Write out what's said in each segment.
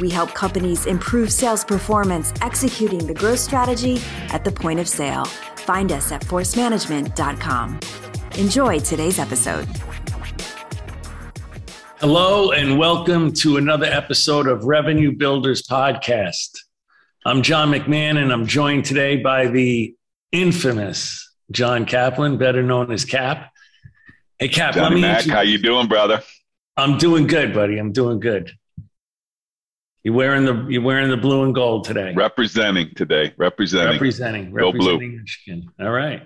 we help companies improve sales performance executing the growth strategy at the point of sale. Find us at forcemanagement.com. Enjoy today's episode. Hello, and welcome to another episode of Revenue Builders Podcast. I'm John McMahon, and I'm joined today by the infamous John Kaplan, better known as Cap. Hey, Cap, Johnny let me. Mac, how you doing, brother? I'm doing good, buddy. I'm doing good. You're wearing the you're wearing the blue and gold today. Representing today. Representing. Representing. Go representing blue. Michigan. All right.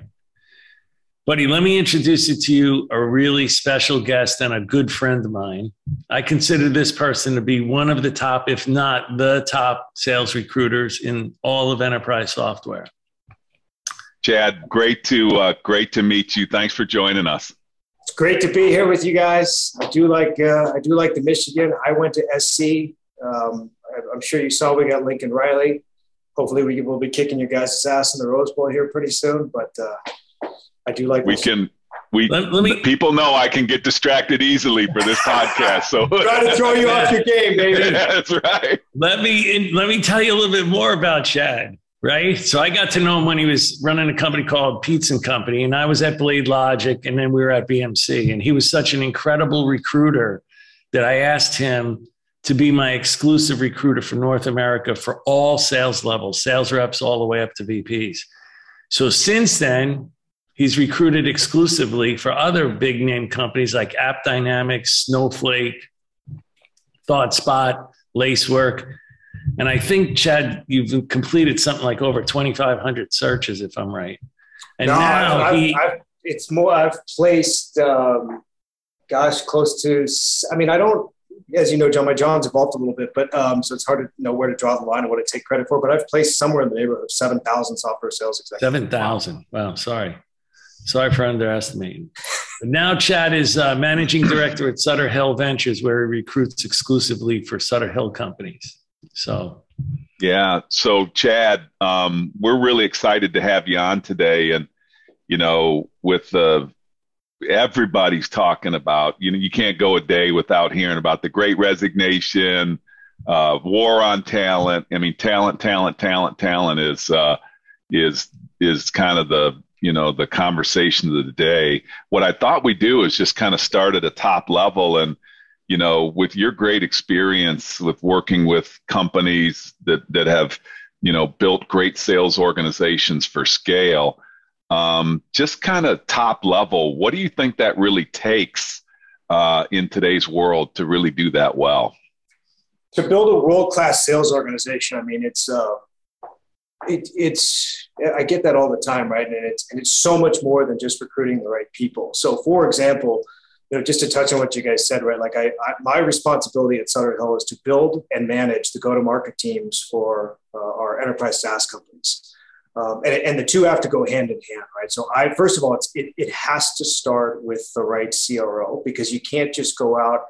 Buddy, let me introduce you to you a really special guest and a good friend of mine. I consider this person to be one of the top, if not the top sales recruiters in all of enterprise software. Chad, great to uh, great to meet you. Thanks for joining us. It's great to be here with you guys. I do like uh, I do like the Michigan. I went to SC um, I'm sure you saw we got Lincoln Riley. Hopefully, we will be kicking your guys' ass in the Rose Bowl here pretty soon. But uh, I do like. We can. We let, let me, people know I can get distracted easily for this podcast. So try to throw you off your game, baby. that's right. Let me let me tell you a little bit more about Chad. Right. So I got to know him when he was running a company called Peets and Company, and I was at Blade Logic, and then we were at BMC. And he was such an incredible recruiter that I asked him to be my exclusive recruiter for North America for all sales levels, sales reps all the way up to VPs. So since then, he's recruited exclusively for other big name companies like AppDynamics, Snowflake, ThoughtSpot, Lacework. And I think, Chad, you've completed something like over 2,500 searches, if I'm right. And no, now I've, he, I've, it's more, I've placed, um, gosh, close to, I mean, I don't, as you know, John, my John's evolved a little bit, but um, so it's hard to know where to draw the line and what to take credit for. But I've placed somewhere in the neighborhood of seven thousand software sales executives. Seven thousand. Wow. Sorry, sorry for underestimating. But now Chad is uh, managing director at Sutter Hill Ventures, where he recruits exclusively for Sutter Hill companies. So. Yeah. So Chad, um, we're really excited to have you on today, and you know, with the everybody's talking about. You know, you can't go a day without hearing about the Great Resignation, uh, war on talent. I mean, talent, talent, talent, talent is uh, is is kind of the you know the conversation of the day. What I thought we'd do is just kind of start at a top level and you know with your great experience with working with companies that that have you know built great sales organizations for scale um, just kind of top level, what do you think that really takes uh, in today's world to really do that well? To build a world class sales organization, I mean, it's uh, it, it's I get that all the time, right? And it's and it's so much more than just recruiting the right people. So, for example, you know, just to touch on what you guys said, right? Like I, I my responsibility at Sutter Hill is to build and manage the go to market teams for uh, our enterprise SaaS companies. Um, and, and, the two have to go hand in hand, right? So, I first of all, it, it has to start with the right CRO because you can't just go out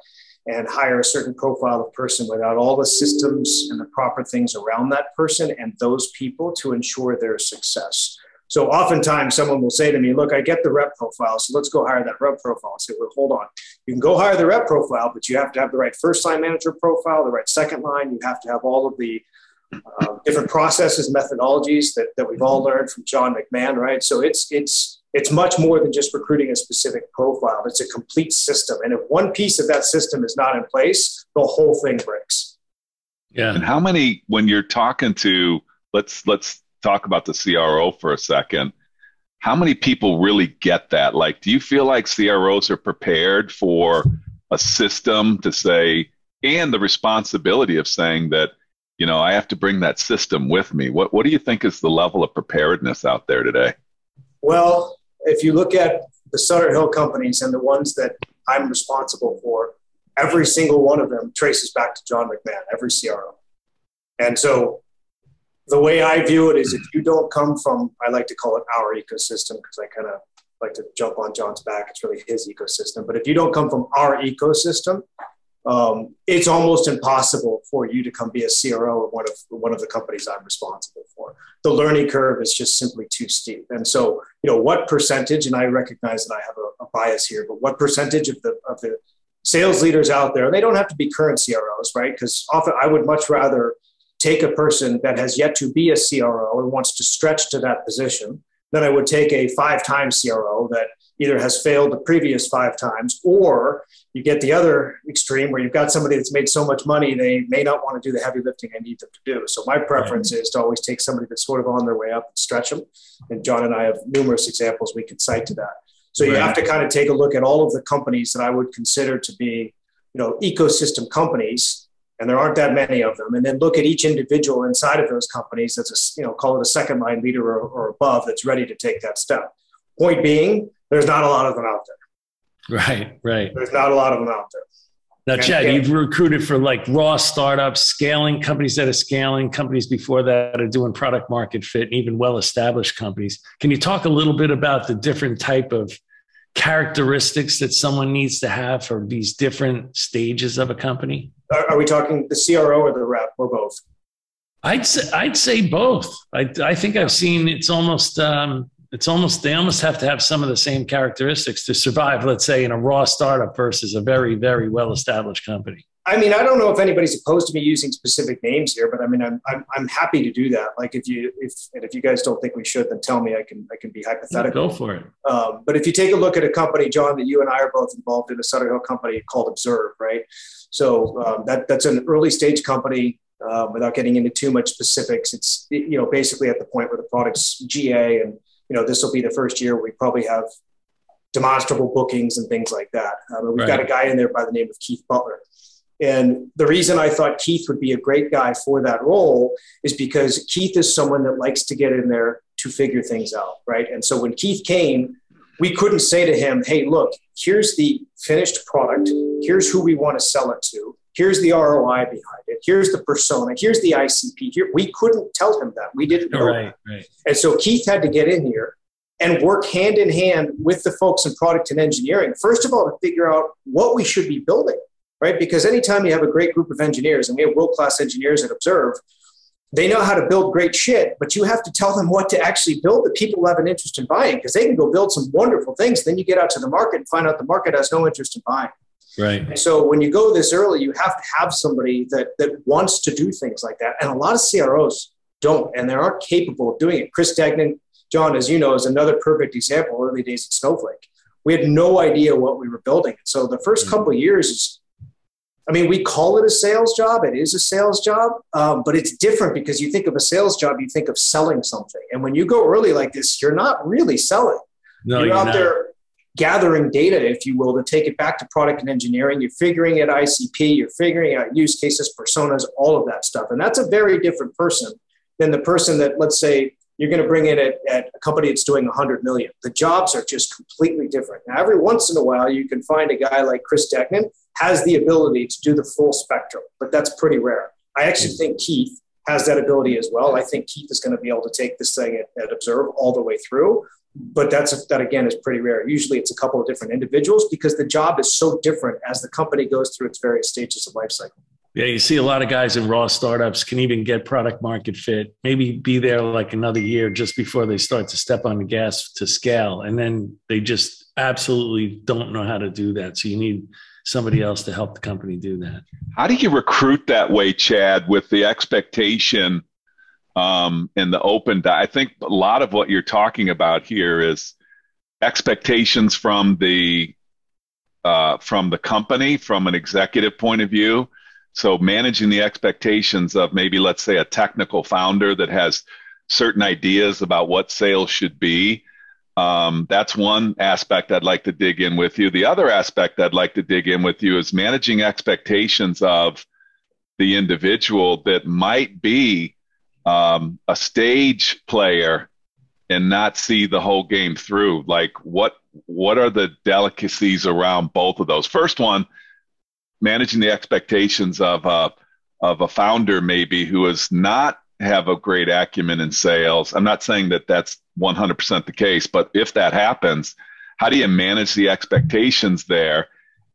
and hire a certain profile of person without all the systems and the proper things around that person and those people to ensure their success. So, oftentimes, someone will say to me, Look, I get the rep profile, so let's go hire that rep profile. I say, Well, hold on. You can go hire the rep profile, but you have to have the right first line manager profile, the right second line. You have to have all of the uh, different processes, methodologies that, that we've all learned from John McMahon, right? So it's it's it's much more than just recruiting a specific profile. It's a complete system, and if one piece of that system is not in place, the whole thing breaks. Yeah. And how many when you're talking to let's let's talk about the CRO for a second. How many people really get that? Like, do you feel like CROs are prepared for a system to say, and the responsibility of saying that you know, I have to bring that system with me. What, what do you think is the level of preparedness out there today? Well, if you look at the Sutter Hill companies and the ones that I'm responsible for, every single one of them traces back to John McMahon, every CRO. And so the way I view it is if you don't come from, I like to call it our ecosystem because I kind of like to jump on John's back. It's really his ecosystem. But if you don't come from our ecosystem, um, it's almost impossible for you to come be a CRO of one of one of the companies I'm responsible for. The learning curve is just simply too steep. And so, you know, what percentage? And I recognize that I have a, a bias here, but what percentage of the of the sales leaders out there? They don't have to be current CROs, right? Because often I would much rather take a person that has yet to be a CRO and wants to stretch to that position than I would take a five-time CRO that either has failed the previous five times or you get the other extreme where you've got somebody that's made so much money they may not want to do the heavy lifting I need them to do. So my preference right. is to always take somebody that's sort of on their way up and stretch them. And John and I have numerous examples we could cite to that. So you right. have to kind of take a look at all of the companies that I would consider to be, you know, ecosystem companies, and there aren't that many of them, and then look at each individual inside of those companies as a, you know, call it a second line leader or, or above that's ready to take that step. Point being, there's not a lot of them out there. Right, right. There's not a lot of them out there. Now, Chad, you've recruited for like raw startups, scaling companies that are scaling, companies before that are doing product market fit, and even well-established companies. Can you talk a little bit about the different type of characteristics that someone needs to have for these different stages of a company? Are, are we talking the CRO or the rep or both? I'd say, I'd say both. I, I think I've seen it's almost um, it's almost they almost have to have some of the same characteristics to survive let's say in a raw startup versus a very very well established company. I mean i don't know if anybody's opposed to me using specific names here but i mean i'm i'm, I'm happy to do that. Like if you if and if you guys don't think we should then tell me. I can i can be hypothetical. Go for it. Um, but if you take a look at a company john that you and i are both involved in a sutter hill company called observe right? So um, that that's an early stage company um, without getting into too much specifics. It's you know basically at the point where the product's ga and you know, this will be the first year we probably have demonstrable bookings and things like that. Um, we've right. got a guy in there by the name of Keith Butler. And the reason I thought Keith would be a great guy for that role is because Keith is someone that likes to get in there to figure things out, right? And so when Keith came, we couldn't say to him, hey, look, here's the finished product, here's who we want to sell it to, here's the ROI behind it, here's the persona, here's the ICP. Here, we couldn't tell him that. We didn't know right, that. Right. And so Keith had to get in here and work hand in hand with the folks in product and engineering. First of all, to figure out what we should be building, right? Because anytime you have a great group of engineers, and we have world class engineers at Observe, they know how to build great shit, but you have to tell them what to actually build that people have an interest in buying because they can go build some wonderful things. Then you get out to the market and find out the market has no interest in buying. Right. And so when you go this early, you have to have somebody that that wants to do things like that. And a lot of CROs don't, and they aren't capable of doing it. Chris Degnan, John, as you know, is another perfect example. Early days at Snowflake, we had no idea what we were building. So the 1st mm-hmm. couple of years is, I mean, we call it a sales job. It is a sales job, um, but it's different because you think of a sales job, you think of selling something. And when you go early like this, you're not really selling. No, you're, you're out not. there gathering data, if you will, to take it back to product and engineering. You're figuring out ICP, you're figuring out use cases, personas, all of that stuff. And that's a very different person than the person that, let's say, you're going to bring in at, at a company that's doing 100 million. The jobs are just completely different. Now, every once in a while, you can find a guy like Chris Degnan has the ability to do the full spectrum, but that's pretty rare. I actually think Keith has that ability as well. I think Keith is going to be able to take this thing at Observe all the way through but that's that again is pretty rare. Usually, it's a couple of different individuals because the job is so different as the company goes through its various stages of life cycle. Yeah, you see a lot of guys in raw startups can even get product market fit, maybe be there like another year just before they start to step on the gas to scale. And then they just absolutely don't know how to do that. So you need somebody else to help the company do that. How do you recruit that way, Chad, with the expectation um, in the open. I think a lot of what you're talking about here is expectations from the uh, from the company, from an executive point of view. So managing the expectations of maybe let's say a technical founder that has certain ideas about what sales should be. Um, that's one aspect I'd like to dig in with you. The other aspect I'd like to dig in with you is managing expectations of the individual that might be um, a stage player and not see the whole game through? Like, what what are the delicacies around both of those? First one, managing the expectations of a of a founder maybe who is not have a great acumen in sales. I'm not saying that that's 100% the case, but if that happens, how do you manage the expectations there?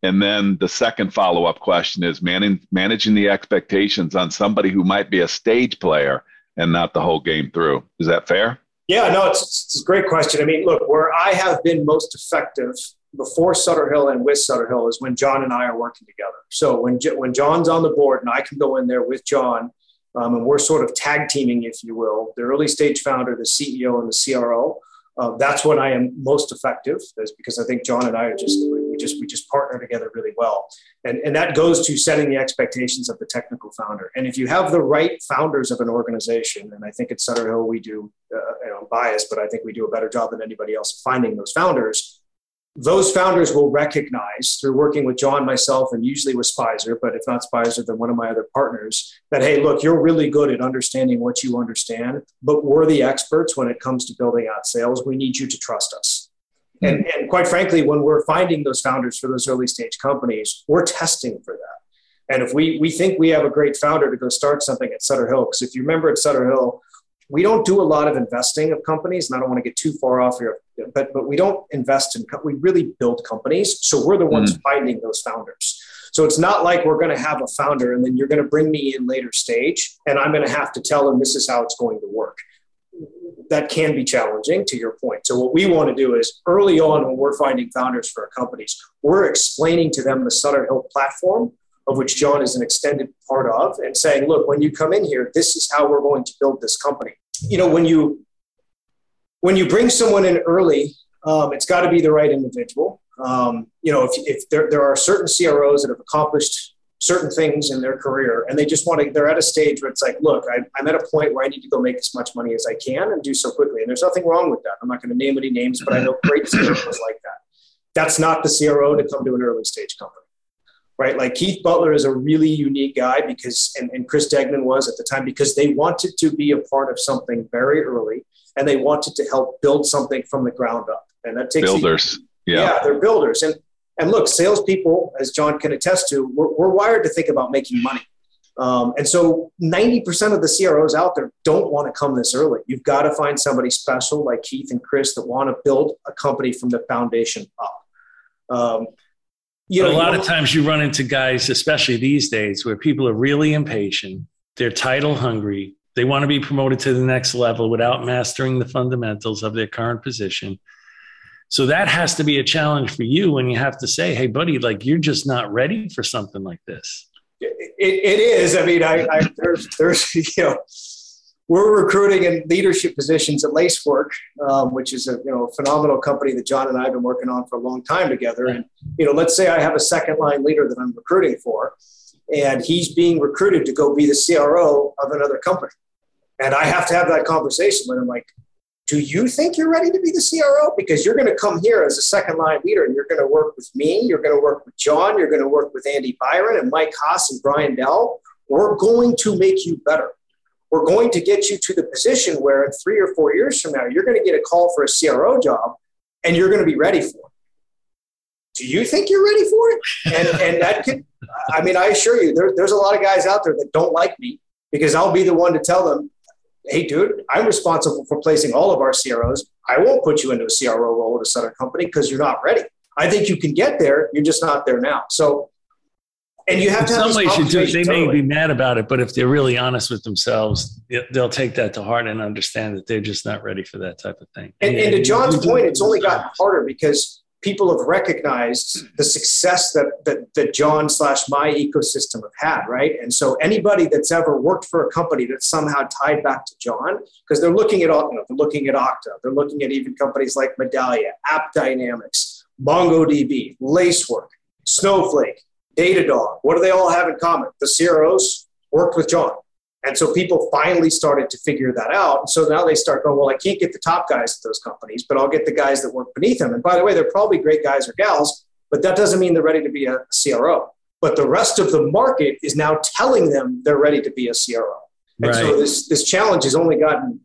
And then the second follow up question is managing, managing the expectations on somebody who might be a stage player and not the whole game through. Is that fair? Yeah, no, it's, it's a great question. I mean, look, where I have been most effective before Sutter Hill and with Sutter Hill is when John and I are working together. So when when John's on the board and I can go in there with John, um, and we're sort of tag teaming, if you will, the early stage founder, the CEO, and the CRO. Uh, that's when I am most effective, is because I think John and I are just just we just partner together really well, and and that goes to setting the expectations of the technical founder. And if you have the right founders of an organization, and I think at Sutter Hill we do, uh, biased, but I think we do a better job than anybody else finding those founders those founders will recognize through working with John, myself, and usually with Spicer, but if not Spicer, then one of my other partners, that, hey, look, you're really good at understanding what you understand, but we're the experts when it comes to building out sales. We need you to trust us. And, and quite frankly, when we're finding those founders for those early stage companies, we're testing for that. And if we, we think we have a great founder to go start something at Sutter Hill, because if you remember at Sutter Hill, we don't do a lot of investing of companies, and I don't want to get too far off here, but but we don't invest in. We really build companies, so we're the ones mm. finding those founders. So it's not like we're going to have a founder and then you're going to bring me in later stage, and I'm going to have to tell them this is how it's going to work. That can be challenging, to your point. So what we want to do is early on when we're finding founders for our companies, we're explaining to them the Sutter Hill platform of which John is an extended part of, and saying, look, when you come in here, this is how we're going to build this company you know, when you when you bring someone in early, um, it's got to be the right individual. Um, you know, if, if there, there are certain CROs that have accomplished certain things in their career and they just want to, they're at a stage where it's like, look, I, I'm at a point where I need to go make as much money as I can and do so quickly. And there's nothing wrong with that. I'm not going to name any names, but I know great CROs like that. That's not the CRO to come to an early stage company right? Like Keith Butler is a really unique guy because, and, and Chris Degnan was at the time, because they wanted to be a part of something very early and they wanted to help build something from the ground up. And that takes builders. Yeah. yeah, they're builders. And and look, salespeople, as John can attest to, we're, we're wired to think about making money. Um, and so 90% of the CROs out there don't want to come this early. You've got to find somebody special like Keith and Chris that want to build a company from the foundation up. Um, you know, a lot of times you run into guys, especially these days, where people are really impatient. They're title hungry. They want to be promoted to the next level without mastering the fundamentals of their current position. So that has to be a challenge for you when you have to say, "Hey, buddy, like you're just not ready for something like this." it, it is. I mean, I, I there's there's you know we're recruiting in leadership positions at Lacework, um, which is a you know phenomenal company that John and I have been working on for a long time together. And you know, let's say I have a second line leader that I'm recruiting for, and he's being recruited to go be the CRO of another company, and I have to have that conversation with him, like, do you think you're ready to be the CRO? Because you're going to come here as a second line leader, and you're going to work with me, you're going to work with John, you're going to work with Andy Byron and Mike Haas and Brian Dell. We're going to make you better we're going to get you to the position where in three or four years from now, you're going to get a call for a CRO job and you're going to be ready for it. Do you think you're ready for it? And, and that could, I mean, I assure you, there, there's a lot of guys out there that don't like me because I'll be the one to tell them, hey, dude, I'm responsible for placing all of our CROs. I won't put you into a CRO role at a Sutter company because you're not ready. I think you can get there. You're just not there now. So and you have in to have some ways you do. They totally. may be mad about it, but if they're really honest with themselves, they'll take that to heart and understand that they're just not ready for that type of thing. And, and, and to John's point, it's only gotten harder because people have recognized the success that that, that John slash my ecosystem have had, right? And so anybody that's ever worked for a company that's somehow tied back to John, because they're looking at you know, they're looking at Okta, they're looking at even companies like Medallia, App Dynamics, MongoDB, Lacework, Snowflake, Datadog. What do they all have in common? The CROs worked with John. And so people finally started to figure that out. And so now they start going, well, I can't get the top guys at those companies, but I'll get the guys that work beneath them. And by the way, they're probably great guys or gals, but that doesn't mean they're ready to be a CRO. But the rest of the market is now telling them they're ready to be a CRO. And right. so this, this challenge has only gotten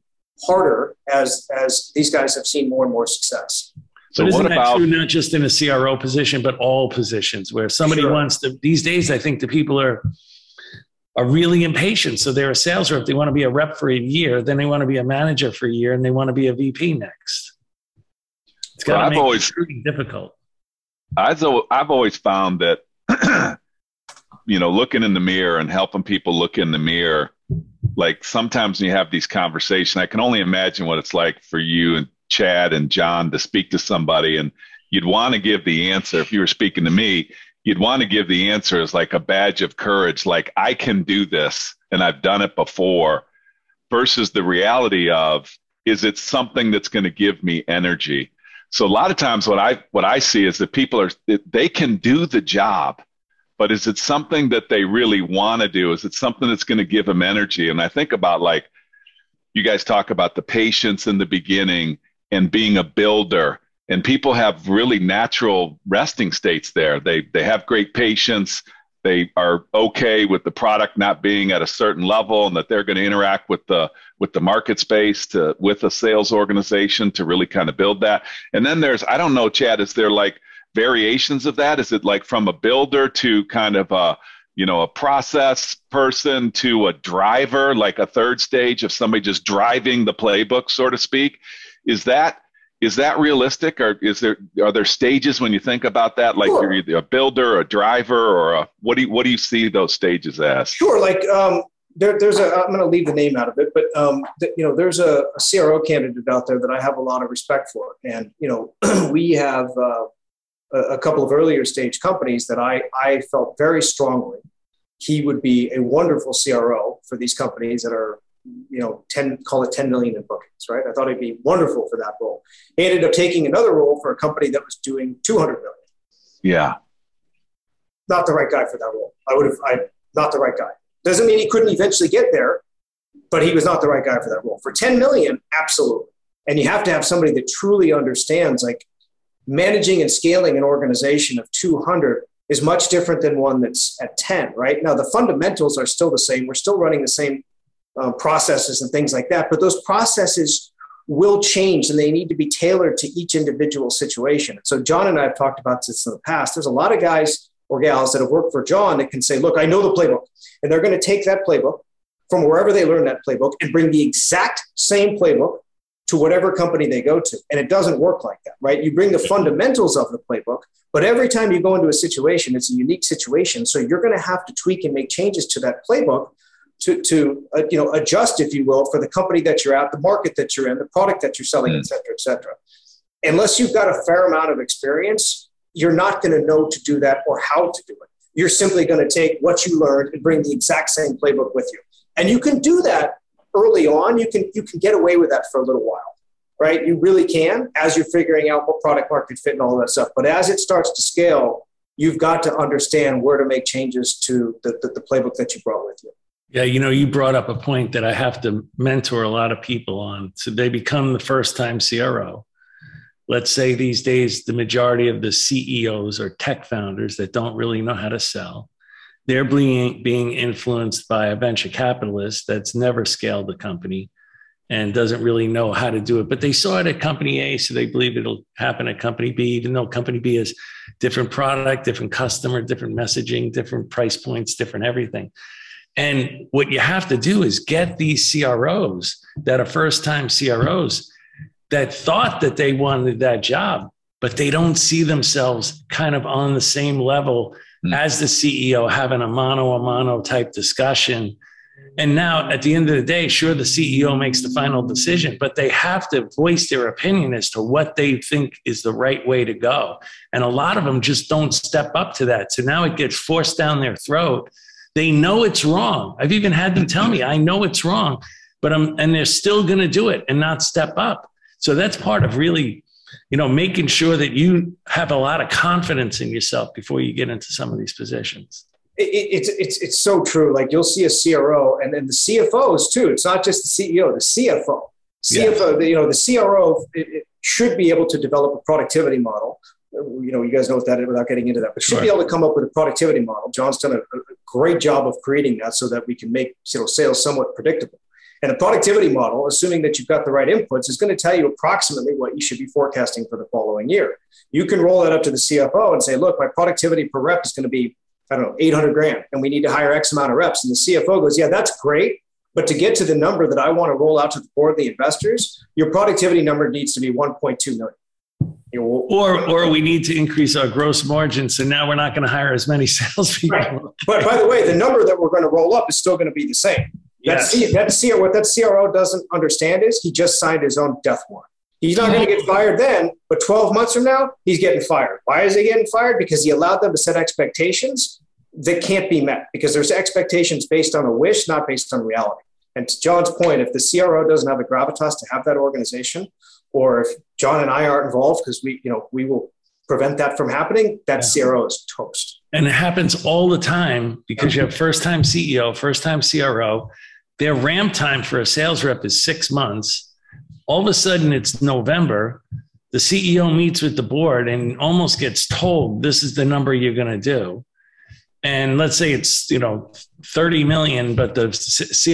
harder as, as these guys have seen more and more success. So but isn't that about, true not just in a CRO position, but all positions where somebody sure. wants to? These days, I think the people are are really impatient. So they're a sales rep. They want to be a rep for a year, then they want to be a manager for a year, and they want to be a VP next. It's got well, to make always, it really difficult. I've, I've always found that, you know, looking in the mirror and helping people look in the mirror, like sometimes when you have these conversations, I can only imagine what it's like for you and Chad and John to speak to somebody and you'd want to give the answer if you were speaking to me you'd want to give the answer as like a badge of courage, like I can do this and I've done it before, versus the reality of is it something that's going to give me energy? So a lot of times what I what I see is that people are they can do the job, but is it something that they really want to do? Is it something that's going to give them energy? And I think about like you guys talk about the patience in the beginning and being a builder and people have really natural resting states there. They they have great patience. They are okay with the product not being at a certain level, and that they're going to interact with the with the market space to with a sales organization to really kind of build that. And then there's I don't know, Chad, is there like variations of that? Is it like from a builder to kind of a you know a process person to a driver, like a third stage of somebody just driving the playbook, so to speak? Is that is that realistic? Or is there are there stages when you think about that? Like sure. you're either a builder a driver or a what do you what do you see those stages as? Sure like um, there, there's a i'm going to leave the name out of it but um, the, you know there's a, a, cro candidate out there that i have a lot of respect for. And you know we have uh, a, a couple of earlier stage companies that i i felt very strongly he would be a wonderful cro for these companies that are you know, 10, call it 10 million in bookings, right? I thought it'd be wonderful for that role. He ended up taking another role for a company that was doing 200 million. Yeah. Not the right guy for that role. I would have, I, not the right guy. Doesn't mean he couldn't eventually get there, but he was not the right guy for that role. For 10 million, absolutely. And you have to have somebody that truly understands like managing and scaling an organization of 200 is much different than one that's at 10, right? Now, the fundamentals are still the same. We're still running the same uh, processes and things like that. But those processes will change and they need to be tailored to each individual situation. So, John and I have talked about this in the past. There's a lot of guys or gals that have worked for John that can say, Look, I know the playbook. And they're going to take that playbook from wherever they learn that playbook and bring the exact same playbook to whatever company they go to. And it doesn't work like that, right? You bring the fundamentals of the playbook, but every time you go into a situation, it's a unique situation. So you're going to have to tweak and make changes to that playbook to, to uh, you know adjust, if you will, for the company that you're at, the market that you're in, the product that you're selling, mm. et cetera, et cetera. Unless you've got a fair amount of experience, you're not going to know to do that or how to do it. You're simply going to take what you learned and bring the exact same playbook with you. And you can do that early on. You can you can get away with that for a little while, right? You really can as you're figuring out what product market fit and all that stuff. But as it starts to scale, you've got to understand where to make changes to the, the, the playbook that you brought with you. Yeah, you know, you brought up a point that I have to mentor a lot of people on. So they become the first time CRO. Let's say these days, the majority of the CEOs are tech founders that don't really know how to sell. They're being, being influenced by a venture capitalist that's never scaled the company and doesn't really know how to do it. But they saw it at company A, so they believe it'll happen at company B, even though company B is different product, different customer, different messaging, different price points, different everything. And what you have to do is get these CROs that are first time CROs that thought that they wanted that job, but they don't see themselves kind of on the same level mm. as the CEO having a mono a mono type discussion. And now at the end of the day, sure, the CEO makes the final decision, but they have to voice their opinion as to what they think is the right way to go. And a lot of them just don't step up to that. So now it gets forced down their throat they know it's wrong. I've even had them tell me, I know it's wrong, but I'm, and they're still going to do it and not step up. So that's part of really, you know, making sure that you have a lot of confidence in yourself before you get into some of these positions. It, it's, it's, it's so true. Like you'll see a CRO and then the CFOs too. It's not just the CEO, the CFO. CFO, yeah. you know, the CRO it, it should be able to develop a productivity model you know, you guys know what that is without getting into that, but should be able to come up with a productivity model. John's done a, a, great job of creating that so that we can make you know sales somewhat predictable. And a productivity model, assuming that you've got the right inputs, is going to tell you approximately what you should be forecasting for the following year. You can roll that up to the CFO and say, look, my productivity per rep is going to be I don't know, 800 grand and we need to hire X amount of reps. And the CFO goes, yeah, that's great. But to get to the number that I want to roll out to the board, the investors, your productivity number needs to be 1.2 million. Or, uh, or we need to increase our gross margin. So now we're not going to hire as many salespeople. Right. But by the way, the number that we're going to roll up is still going to be the same. Yes. That, C, that CRO, what that CRO doesn't understand is he just signed his own death warrant. He's not going to get fired then, but 12 months from now, he's getting fired. Why is he getting fired? Because he allowed them to set expectations that can't be met because there's expectations based on a wish, not based on reality. And to John's point, if the CRO doesn't have the gravitas to have that organization, or if John and I aren't involved because we, you know, we will prevent that from happening, that yeah. CRO is toast. And it happens all the time because you have first time CEO, first time CRO. Their ramp time for a sales rep is six months. All of a sudden, it's November. The CEO meets with the board and almost gets told this is the number you're going to do and let's say it's you know 30 million but the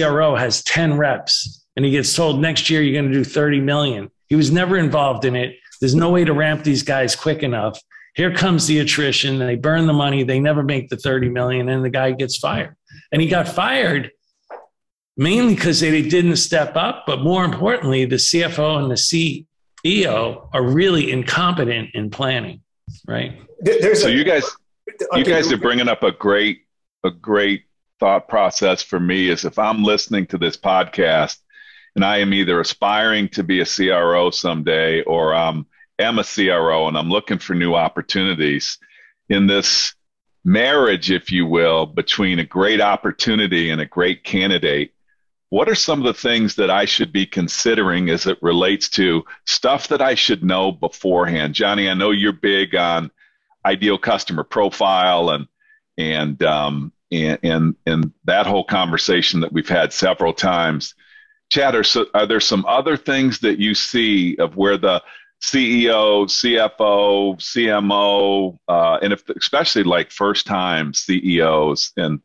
cro has 10 reps and he gets told next year you're going to do 30 million he was never involved in it. There's no way to ramp these guys quick enough. Here comes the attrition. They burn the money. They never make the 30 million and the guy gets fired. And he got fired mainly because they didn't step up but more importantly the cfo and the ceo are really incompetent in planning right? There's so a, you guys you guys are bringing up a great a great thought process for me is if I'm listening to this podcast and I am either aspiring to be a CRO someday or um, am a CRO and I'm looking for new opportunities in this marriage, if you will, between a great opportunity and a great candidate. What are some of the things that I should be considering as it relates to stuff that I should know beforehand? Johnny, I know you're big on ideal customer profile and and um, and, and and that whole conversation that we've had several times. Chad, are, so, are there some other things that you see of where the CEO, CFO, CMO, uh, and if especially like first time CEOs and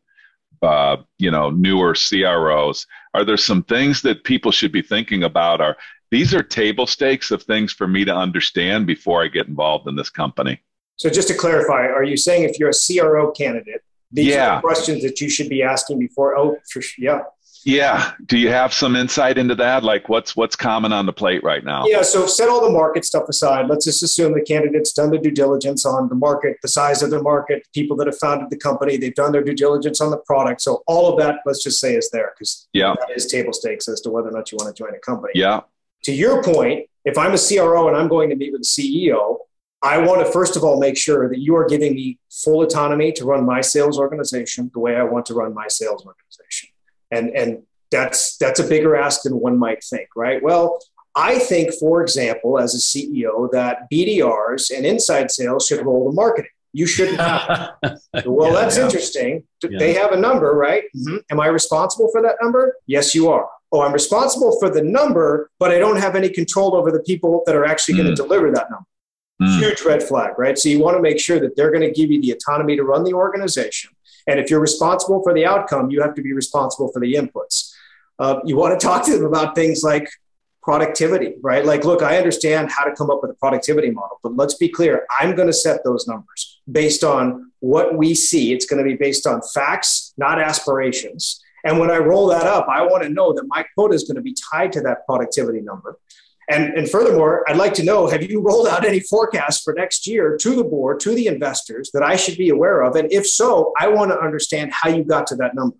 uh, you know newer CROs, are there some things that people should be thinking about? Are these are table stakes of things for me to understand before I get involved in this company? So just to clarify, are you saying if you're a CRO candidate, these yeah. are questions that you should be asking before? Oh, for, yeah. Yeah. Do you have some insight into that? Like what's what's common on the plate right now? Yeah. So set all the market stuff aside. Let's just assume the candidate's done the due diligence on the market, the size of the market, people that have founded the company, they've done their due diligence on the product. So all of that, let's just say is there because yeah. that is table stakes as to whether or not you want to join a company. Yeah. To your point, if I'm a CRO and I'm going to meet with the CEO, I want to first of all make sure that you are giving me full autonomy to run my sales organization the way I want to run my sales organization. And and that's that's a bigger ask than one might think, right? Well, I think, for example, as a CEO, that BDRs and inside sales should roll the marketing. You shouldn't have. well, yeah, that's yeah. interesting. Yeah. They have a number, right? Mm-hmm. Am I responsible for that number? Yes, you are. Oh, I'm responsible for the number, but I don't have any control over the people that are actually mm. going to deliver that number. Mm. Huge red flag, right? So you want to make sure that they're going to give you the autonomy to run the organization. And if you're responsible for the outcome, you have to be responsible for the inputs. Uh, you want to talk to them about things like productivity, right? Like, look, I understand how to come up with a productivity model, but let's be clear. I'm going to set those numbers based on what we see. It's going to be based on facts, not aspirations. And when I roll that up, I want to know that my quota is going to be tied to that productivity number. And, and furthermore, I'd like to know have you rolled out any forecasts for next year to the board, to the investors that I should be aware of? And if so, I want to understand how you got to that number.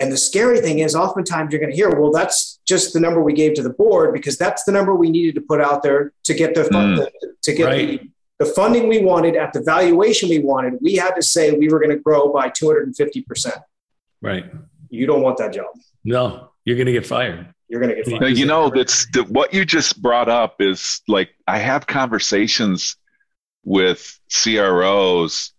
And the scary thing is, oftentimes you're going to hear, well, that's just the number we gave to the board because that's the number we needed to put out there to get the fund, mm, to get right. the, the funding we wanted at the valuation we wanted. We had to say we were going to grow by 250%. Right. You don't want that job. No, you're going to get fired you're going to get fired. You know, that's the, what you just brought up is like I have conversations with CROs.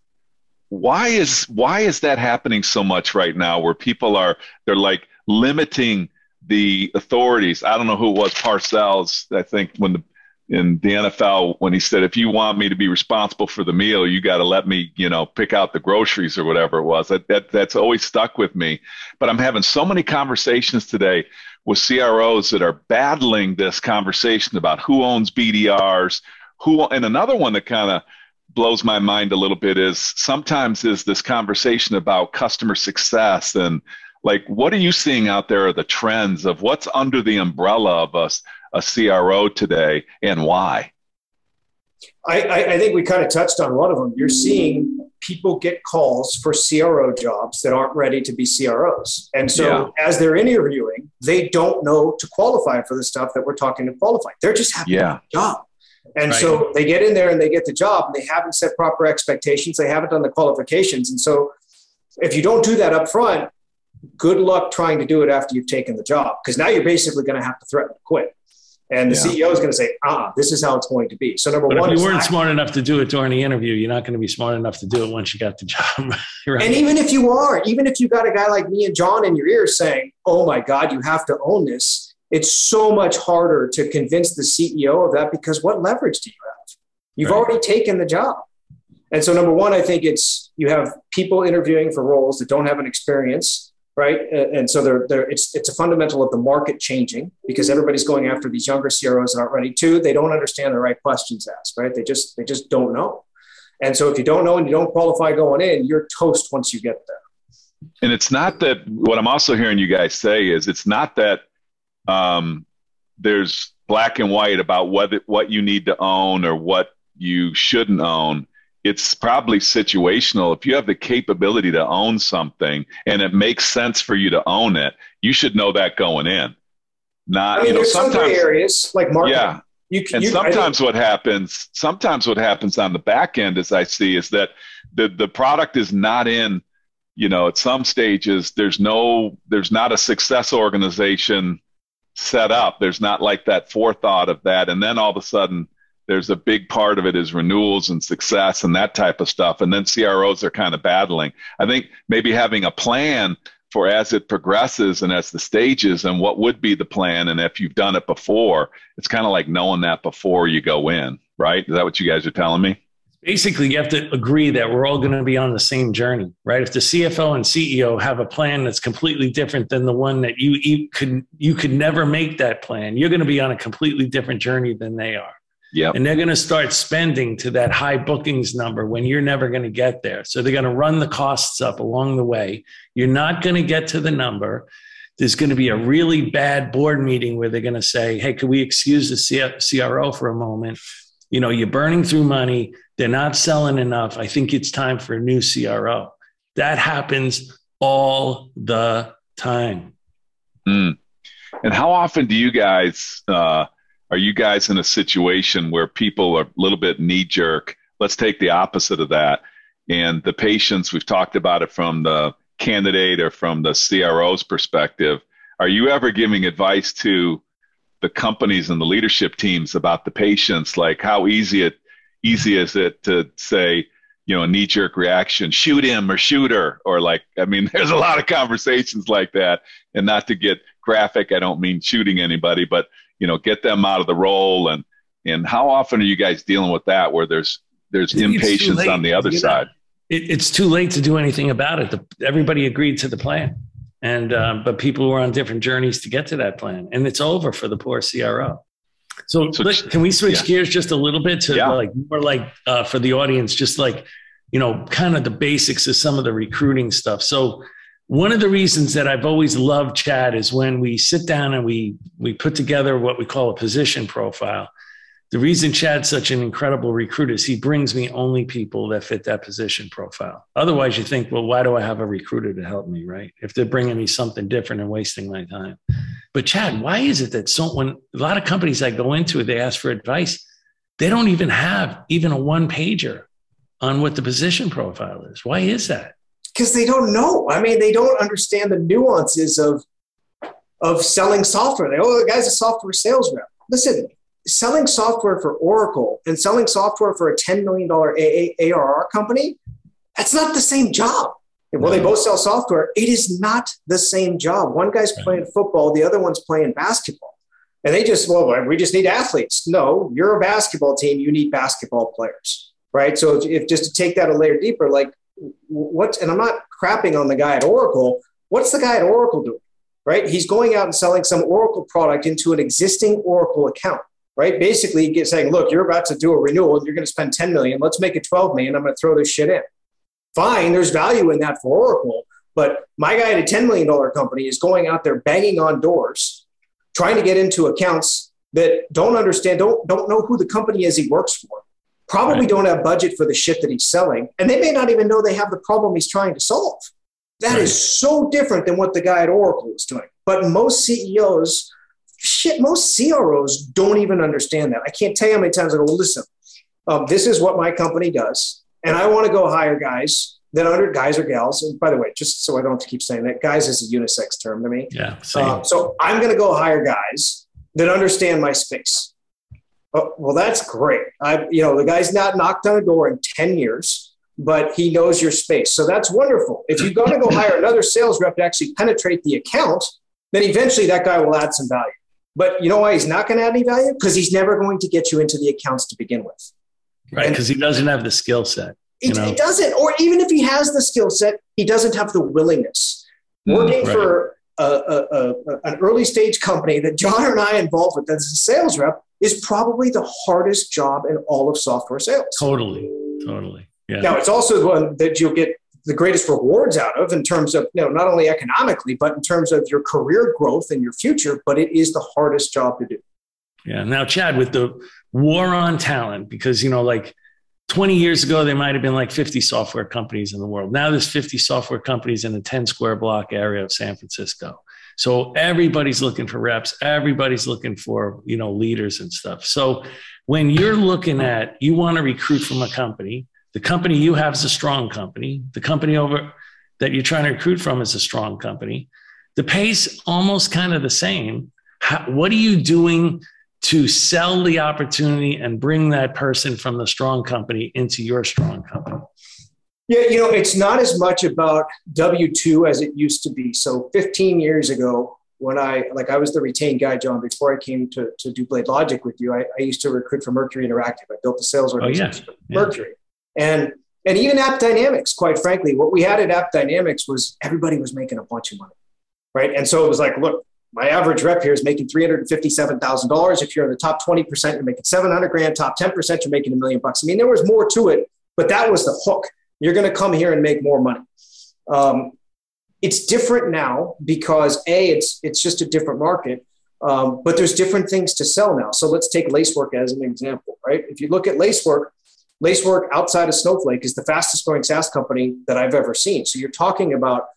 Why is why is that happening so much right now? Where people are they're like limiting the authorities. I don't know who it was, Parcells. I think when the in the NFL when he said, "If you want me to be responsible for the meal, you got to let me, you know, pick out the groceries or whatever it was." That, that that's always stuck with me. But I'm having so many conversations today with CROs that are battling this conversation about who owns BDRs, who, and another one that kind of blows my mind a little bit is sometimes is this conversation about customer success and like what are you seeing out there are the trends of what's under the umbrella of us a CRO today and why? I, I, think we kind of touched on one of them. You're seeing people get calls for CRO jobs that aren't ready to be CROs. And so yeah. as they're interviewing, they don't know to qualify for the stuff that we're talking to qualify. They're just happy yeah. to job. And right. so they get in there and they get the job and they haven't set proper expectations. They haven't done the qualifications. And so if you don't do that up front, good luck trying to do it after you've taken the job because now you're basically going to have to threaten to quit. And the yeah. CEO is going to say, ah, this is how it's going to be. So number but one, if you weren't smart enough to do it during the interview, you're not going to be smart enough to do it once you got the job. right? And even if you are, even if you got a guy like me and John in your ear saying, oh my God, you have to own this, it's so much harder to convince the CEO of that because what leverage do you have? You've right. already taken the job. And so number one, I think it's you have people interviewing for roles that don't have an experience right? And so they're, they're, it's, it's a fundamental of the market changing because everybody's going after these younger CROs that aren't ready. Two, they don't understand the right questions asked, right? They just, they just don't know. And so if you don't know and you don't qualify going in, you're toast once you get there. And it's not that what I'm also hearing you guys say is it's not that um, there's black and white about what what you need to own or what you shouldn't own it's probably situational. If you have the capability to own something and it makes sense for you to own it, you should know that going in. Not, I mean, you know, sometimes areas like marketing. Yeah. You, and you, sometimes what happens, sometimes what happens on the back end, as I see, is that the the product is not in. You know, at some stages, there's no, there's not a success organization set up. There's not like that forethought of that, and then all of a sudden, there's a big part of it is renewals and success and that type of stuff. And then CROs are kind of battling. I think maybe having a plan for as it progresses and as the stages and what would be the plan. And if you've done it before, it's kind of like knowing that before you go in, right? Is that what you guys are telling me? Basically, you have to agree that we're all going to be on the same journey, right? If the CFO and CEO have a plan that's completely different than the one that you, you could you could never make that plan, you're going to be on a completely different journey than they are. Yeah. And they're going to start spending to that high bookings number when you're never going to get there. So they're going to run the costs up along the way. You're not going to get to the number. There's going to be a really bad board meeting where they're going to say, Hey, can we excuse the CRO for a moment? You know, you're burning through money. They're not selling enough. I think it's time for a new CRO. That happens all the time. Mm. And how often do you guys, uh, are you guys in a situation where people are a little bit knee jerk? Let's take the opposite of that. And the patience, we've talked about it from the candidate or from the CRO's perspective. Are you ever giving advice to the companies and the leadership teams about the patience? Like how easy it easy is it to say, you know, a knee jerk reaction, shoot him or shoot her, or like, I mean, there's a lot of conversations like that. And not to get graphic, I don't mean shooting anybody, but you know get them out of the role. And and how often are you guys dealing with that where there's there's impatience on the other you side? It, it's too late to do anything about it. The, everybody agreed to the plan. And um, but people were on different journeys to get to that plan. And it's over for the poor cro so, so can we switch yeah. gears just a little bit to yeah. like more like uh, for the audience just like you know kind of the basics of some of the recruiting stuff. So one of the reasons that I've always loved Chad is when we sit down and we we put together what we call a position profile. The reason Chad's such an incredible recruiter is he brings me only people that fit that position profile. Otherwise, you think, well, why do I have a recruiter to help me, right? If they're bringing me something different and wasting my time. But Chad, why is it that so when a lot of companies I go into, they ask for advice, they don't even have even a one pager on what the position profile is. Why is that? Because they don't know. I mean, they don't understand the nuances of of selling software. They oh, the guy's a software sales rep. Listen, selling software for Oracle and selling software for a ten million dollar ARR company, that's not the same job. Well, they both sell software. It is not the same job. One guy's playing football, the other one's playing basketball. And they just, well, we just need athletes. No, you're a basketball team. You need basketball players, right? So if, if just to take that a layer deeper, like what, and I'm not crapping on the guy at Oracle. What's the guy at Oracle doing? Right? He's going out and selling some Oracle product into an existing Oracle account. right? Basically, saying, look, you're about to do a renewal. You're going to spend 10 million. Let's make it 12 million. I'm going to throw this shit in. Fine, there's value in that for Oracle. But my guy at a $10 million company is going out there banging on doors, trying to get into accounts that don't understand, don't, don't know who the company is he works for, probably right. don't have budget for the shit that he's selling. And they may not even know they have the problem he's trying to solve. That right. is so different than what the guy at Oracle is doing. But most CEOs, shit, most CROs don't even understand that. I can't tell you how many times I go, listen, um, this is what my company does. And I want to go hire guys that under guys or gals. And by the way, just so I don't have to keep saying that, guys is a unisex term to me. Yeah. Uh, so I'm going to go hire guys that understand my space. Oh, well, that's great. I, you know, the guy's not knocked on a door in 10 years, but he knows your space. So that's wonderful. If you're going to go hire another sales rep to actually penetrate the account, then eventually that guy will add some value. But you know why he's not going to add any value? Because he's never going to get you into the accounts to begin with. Right. Because he doesn't have the skill set. He, he, doesn't. Or even if he has the skill set, he doesn't have the willingness. Mm, Working right. for a, a, a, an early stage company that John and I involved with as a sales rep is probably the hardest job in all of software sales. Totally. Totally. Yeah. Now, it's also the one that you'll get the greatest rewards out of in terms of, you know, not only economically, but in terms of your career growth and your future, but it is the hardest job to do. Yeah. Now, Chad, with the war on talent, because, you know, like 20 years ago, there might have been like 50 software companies in the world. Now there's 50 software companies in a 10 square block area of San Francisco. So everybody's looking for reps. Everybody's looking for, you know, leaders and stuff. So when you're looking at, you want to recruit from a company, the company you have is a strong company. The company over that you're trying to recruit from is a strong company. The pace almost kind of the same. How, what are you doing to sell the opportunity and bring that person from the strong company into your strong company? Yeah, you know, it's not as much about W 2 as it used to be. So 15 years ago, when I, like, I was the retained guy, John, before I came to, to do BladeLogic with you, I, I used to recruit for Mercury Interactive. I built the sales organization oh, yeah. for Mercury. Yeah. And and even AppDynamics, quite frankly, what we had at AppDynamics was everybody was making a bunch of money, right? And so it was like, look, my average rep here is making $357,000. If you're in the top 20%, you're making 700 grand, top 10%, you're making a million bucks. I mean, there was more to it, but that was the hook. You're going to come here and make more money. Um, it's different now because a it's it's just a different market um, but there's different things to sell now so let's take lacework as an example right if you look at lacework lacework outside of snowflake is the fastest growing saas company that i've ever seen so you're talking about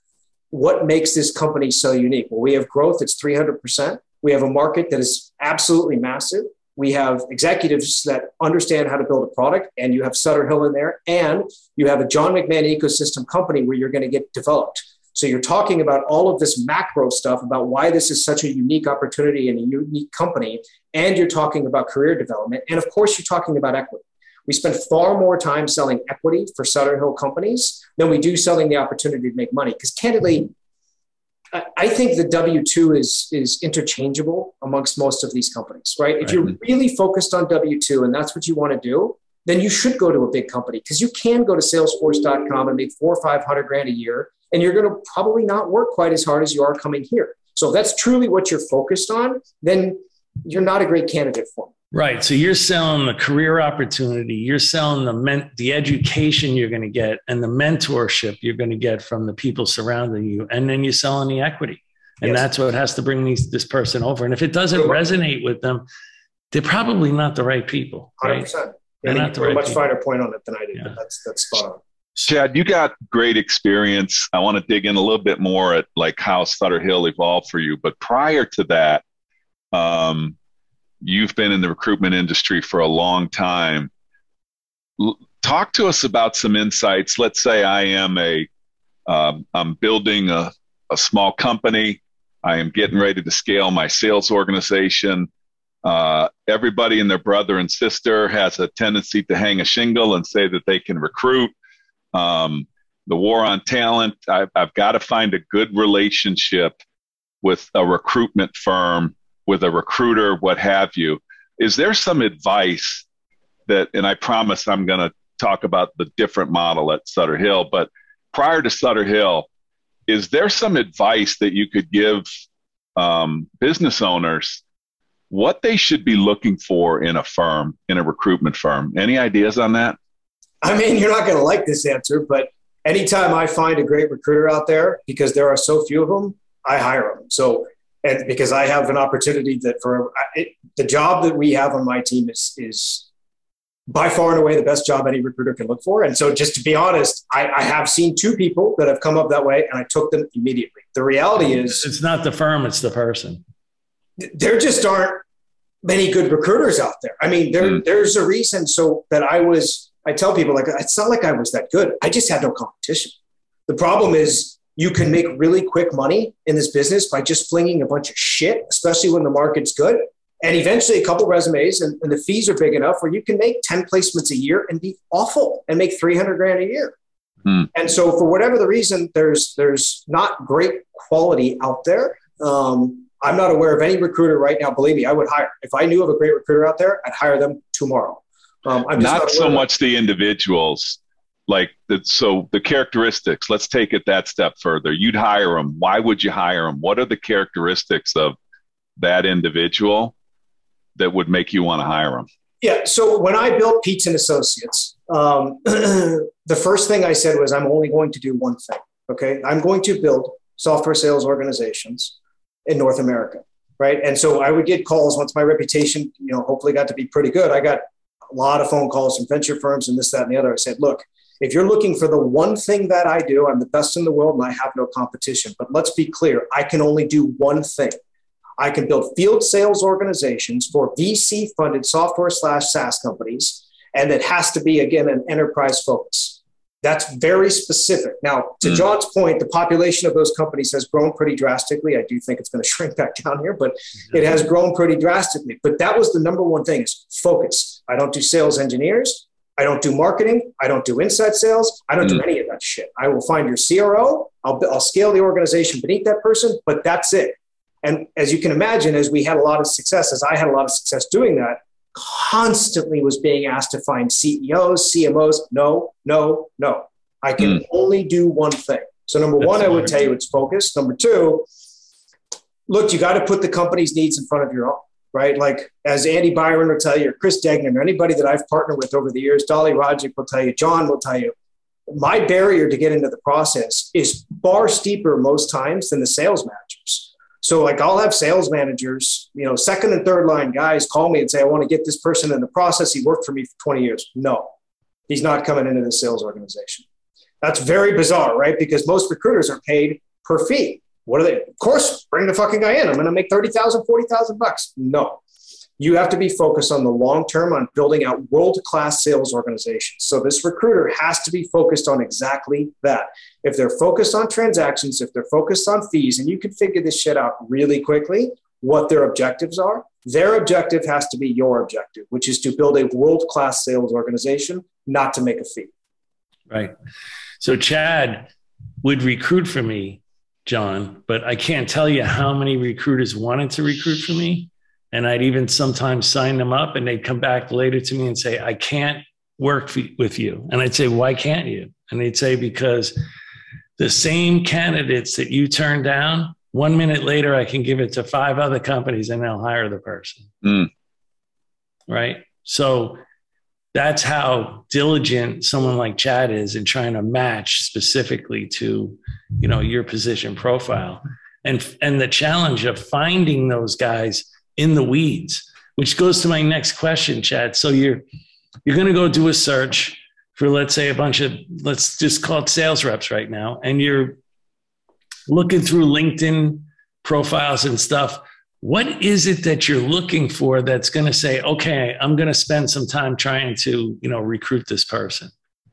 what makes this company so unique? Well, we have growth, it's 300%. We have a market that is absolutely massive. We have executives that understand how to build a product, and you have Sutter Hill in there, and you have a John McMahon ecosystem company where you're going to get developed. So you're talking about all of this macro stuff about why this is such a unique opportunity and a unique company, and you're talking about career development, and of course you're talking about equity. We spend far more time selling equity for Sutter Hill companies than we do selling the opportunity to make money. Because candidly, I think the W two is is interchangeable amongst most of these companies, right? If you're really focused on W two and that's what you want to do, then you should go to a big company because you can go to Salesforce.com and make four or five hundred grand a year, and you're going to probably not work quite as hard as you are coming here. So if that's truly what you're focused on, then you're not a great candidate for me. Right. So you're selling the career opportunity, you're selling the men- the education you're going to get and the mentorship you're going to get from the people surrounding you, and then you're selling the equity, and yes. that's what has to bring these, this person over. And if it doesn't resonate with them, they're probably not the right people. Right? 100%. They're not the right a much people. finer point on it than I did, yeah. but that's that's spot on. Chad, you got great experience. I want to dig in a little bit more at like how Sutter Hill evolved for you. But prior to that, um, you've been in the recruitment industry for a long time. Talk to us about some insights. Let's say I am a, um, I'm building a, a small company. I am getting ready to scale my sales organization. Uh, everybody and their brother and sister has a tendency to hang a shingle and say that they can recruit. Um, the war on talent, I've, I've got to find a good relationship with a recruitment firm with a recruiter, what have you. Is there some advice that, and I promise I'm going to talk about the different model at Sutter Hill, but prior to Sutter Hill, is there some advice that you could give um, business owners what they should be looking for in a firm, in a recruitment firm. Any ideas on that? I mean, you're not going to like this answer, but anytime I find a great recruiter out there, because there are so few of them, I hire them. So, and because I have an opportunity that for it, the job that we have on my team is is by far and away the best job any recruiter can look for. And so, just to be honest, I, I have seen two people that have come up that way, and I took them immediately. The reality is, it's not the firm; it's the person. There just aren't many good recruiters out there. I mean, there, mm. there's a reason. So that I was, I tell people like it's not like I was that good. I just had no competition. The problem is you can make really quick money in this business by just flinging a bunch of shit, especially when the market's good. And eventually a couple resumes and, and, the fees are big enough where you can make 10 placements a year and be awful and make 300 grand a year. Hmm. and so for whatever the reason there's there's not great quality out there. Um, i'm not aware of any recruiter right now believe me i would hire if i knew of a great recruiter out there i'd hire them tomorrow. Um, I'm not, not so much the individuals like so the characteristics let's take it that step further you'd hire them why would you hire them what are the characteristics of that individual that would make you want to hire them? Yeah. So when I built Peets and Associates, um, the first thing I said was, I'm only going to do one thing. Okay. I'm going to build software sales organizations in North America. Right. And so I would get calls once my reputation, you know, hopefully got to be pretty good. I got a lot of phone calls from venture firms and this, that, and the other. I said, look, if you're looking for the one thing that I do, I'm the best in the world and I have no competition. But let's be clear, I can only do one thing. I can build field sales organizations for VC funded software slash SaaS companies. And it has to be, again, an enterprise focus. That's very specific. Now, to mm. John's point, the population of those companies has grown pretty drastically. I do think it's going to shrink back down here, but it has grown pretty drastically. But that was the number one thing is focus. I don't do sales engineers. I don't do marketing. I don't do inside sales. I don't mm. do any of that shit. I will find your CRO. I'll, I'll scale the organization beneath that person, but that's it. And as you can imagine, as we had a lot of success, as I had a lot of success doing that, constantly was being asked to find CEOs, CMOs. No, no, no. I can mm. only do one thing. So, number That's one, I would tell you it's focus. Number two, look, you got to put the company's needs in front of your own, right? Like as Andy Byron will tell you, or Chris Degnan, or anybody that I've partnered with over the years, Dolly Rogic will tell you, John will tell you, my barrier to get into the process is far steeper most times than the sales managers. So like I'll have sales managers, you know, second and third line guys call me and say, I want to get this person in the process. He worked for me for 20 years. No, he's not coming into the sales organization. That's very bizarre, right? Because most recruiters are paid per fee. What are they? Of course, bring the fucking guy in. I'm going to make 30,000, 40,000 bucks. No, you have to be focused on the long term on building out world class sales organizations. So this recruiter has to be focused on exactly that. If they're focused on transactions, if they're focused on fees, and you can figure this shit out really quickly, what their objectives are, their objective has to be your objective, which is to build a world class sales organization, not to make a fee. Right. So Chad would recruit for me, John, but I can't tell you how many recruiters wanted to recruit for me and I'd even sometimes sign them up and they'd come back later to me and say, I can't work with you. And I'd say, Why can't you? And they'd say, Because the same candidates that you turned down, one minute later, I can give it to five other companies and they'll hire the person. Mm. Right. So that's how diligent someone like Chad is in trying to match specifically to, you know, your position profile. And, and the challenge of finding those guys in the weeds, which goes to my next question, Chad. So you're you're going to go do a search for let's say a bunch of let's just call it sales reps right now, and you're looking through LinkedIn profiles and stuff. What is it that you're looking for that's going to say, okay, I'm going to spend some time trying to, you know, recruit this person?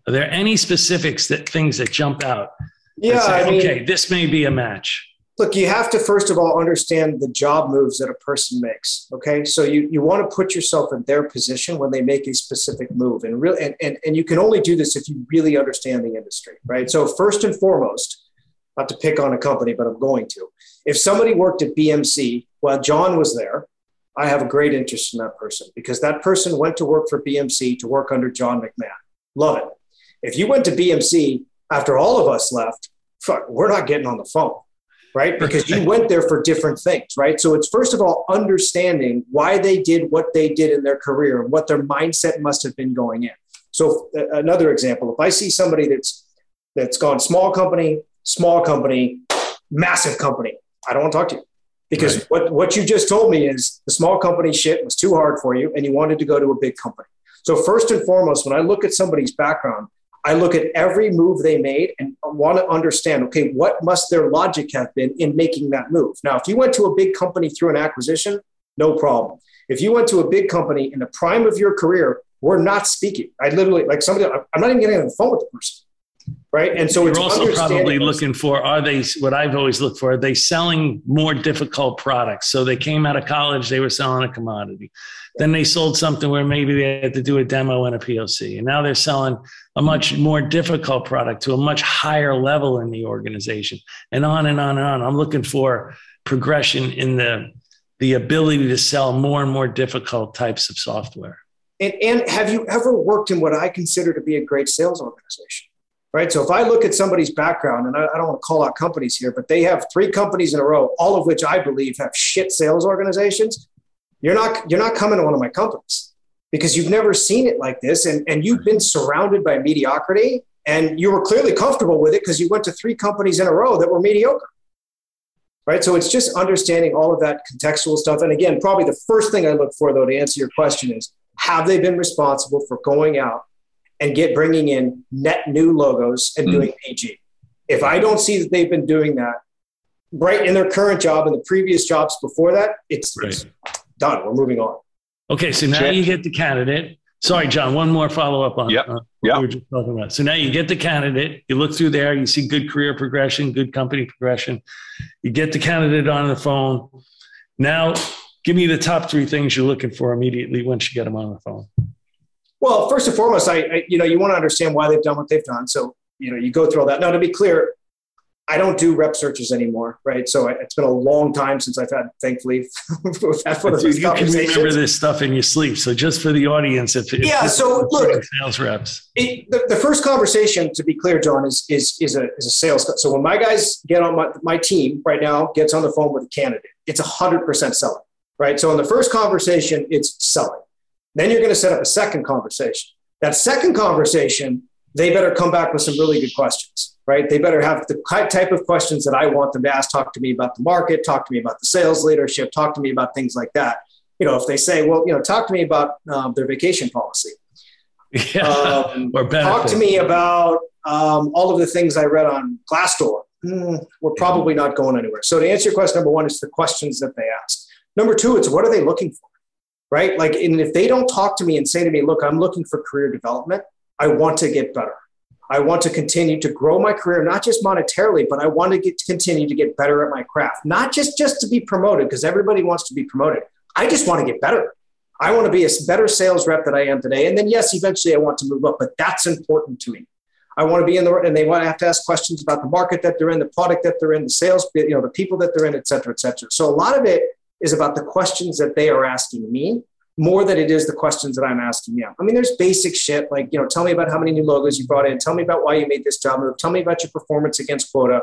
Are there any specifics that things that jump out? Yeah, say, I mean, okay, this may be a match look you have to first of all understand the job moves that a person makes okay so you, you want to put yourself in their position when they make a specific move and really and, and, and you can only do this if you really understand the industry right so first and foremost not to pick on a company but i'm going to if somebody worked at bmc while john was there i have a great interest in that person because that person went to work for bmc to work under john mcmahon love it if you went to bmc after all of us left fuck, we're not getting on the phone right? Because you went there for different things, right? So it's first of all understanding why they did what they did in their career and what their mindset must have been going in. So uh, another example, if I see somebody that's that's gone small company, small company, massive company, I don't want to talk to you because right. what, what you just told me is the small company shit was too hard for you and you wanted to go to a big company. So first and foremost, when I look at somebody's background, I look at every move they made and want to understand, okay, what must their logic have been in making that move? Now, if you went to a big company through an acquisition, no problem. If you went to a big company in the prime of your career, we're not speaking. I literally, like somebody, I'm not even getting on the phone with the person. Right. And so you're also probably looking for are they what I've always looked for? Are they selling more difficult products? So they came out of college, they were selling a commodity. Then they sold something where maybe they had to do a demo and a POC. And now they're selling a much more difficult product to a much higher level in the organization and on and on and on. I'm looking for progression in the, the ability to sell more and more difficult types of software. And, and have you ever worked in what I consider to be a great sales organization? Right. So if I look at somebody's background, and I, I don't want to call out companies here, but they have three companies in a row, all of which I believe have shit sales organizations you're not you're not coming to one of my companies because you've never seen it like this and, and you've been surrounded by mediocrity and you were clearly comfortable with it because you went to three companies in a row that were mediocre right so it's just understanding all of that contextual stuff and again probably the first thing i look for though to answer your question is have they been responsible for going out and get bringing in net new logos and mm. doing pg if i don't see that they've been doing that right in their current job and the previous jobs before that it's, right. it's done. We're moving on. Okay, so now Check. you get the candidate. Sorry, John. One more follow up on yep. uh, what yep. we were just talking about. So now you get the candidate. You look through there. You see good career progression, good company progression. You get the candidate on the phone. Now, give me the top three things you're looking for immediately once you get them on the phone. Well, first and foremost, I, I you know you want to understand why they've done what they've done. So you know you go through all that. Now, to be clear, I don't do rep searches anymore, right? So it's been a long time since I've had, thankfully, had one of those you can remember this stuff in your sleep. So just for the audience, if, if yeah, so look, sales reps. It, the, the, first conversation, to be clear, John, is is is a is a sales. So when my guys get on my my team right now gets on the phone with a candidate, it's a hundred percent selling, right? So in the first conversation, it's selling. Then you're going to set up a second conversation. That second conversation, they better come back with some really good questions right? They better have the type of questions that I want them to ask. Talk to me about the market, talk to me about the sales leadership, talk to me about things like that. You know, if they say, well, you know, talk to me about um, their vacation policy. Yeah. Um, or talk to me about um, all of the things I read on Glassdoor. Mm, we're probably not going anywhere. So to answer your question, number one, is the questions that they ask. Number two, it's what are they looking for, right? Like, and if they don't talk to me and say to me, look, I'm looking for career development, I want to get better. I want to continue to grow my career, not just monetarily, but I want to get to continue to get better at my craft, not just just to be promoted because everybody wants to be promoted. I just want to get better. I want to be a better sales rep than I am today. And then yes, eventually I want to move up, but that's important to me. I want to be in the and they want to have to ask questions about the market that they're in, the product that they're in, the sales, you know, the people that they're in, et cetera, et cetera. So a lot of it is about the questions that they are asking me more than it is the questions that I'm asking you. I mean, there's basic shit like, you know, tell me about how many new logos you brought in. Tell me about why you made this job move. Tell me about your performance against quota.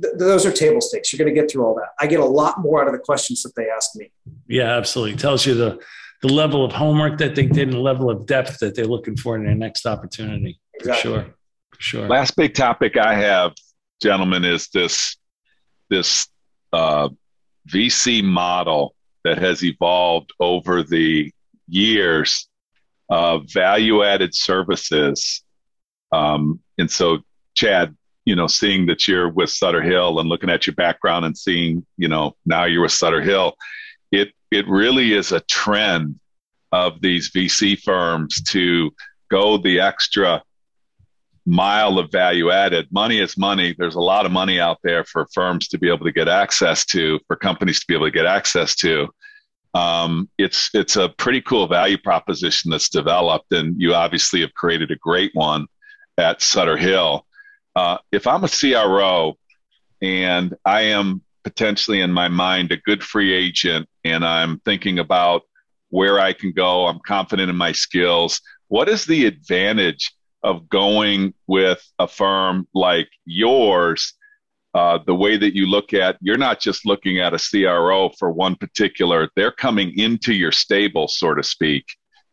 Th- those are table stakes. You're going to get through all that. I get a lot more out of the questions that they ask me. Yeah, absolutely. It tells you the, the level of homework that they did and the level of depth that they're looking for in their next opportunity. Exactly. For sure. For sure. Last big topic I have, gentlemen, is this, this, uh, VC model that has evolved over the years of value added services. Um, and so, Chad, you know, seeing that you're with Sutter Hill and looking at your background and seeing, you know, now you're with Sutter Hill, it it really is a trend of these VC firms to go the extra mile of value added. Money is money. There's a lot of money out there for firms to be able to get access to, for companies to be able to get access to. Um, it's it's a pretty cool value proposition that's developed, and you obviously have created a great one at Sutter Hill. Uh, if I'm a CRO and I am potentially in my mind a good free agent, and I'm thinking about where I can go, I'm confident in my skills. What is the advantage of going with a firm like yours uh, the way that you look at you're not just looking at a CRO for one particular, they're coming into your stable, so to speak.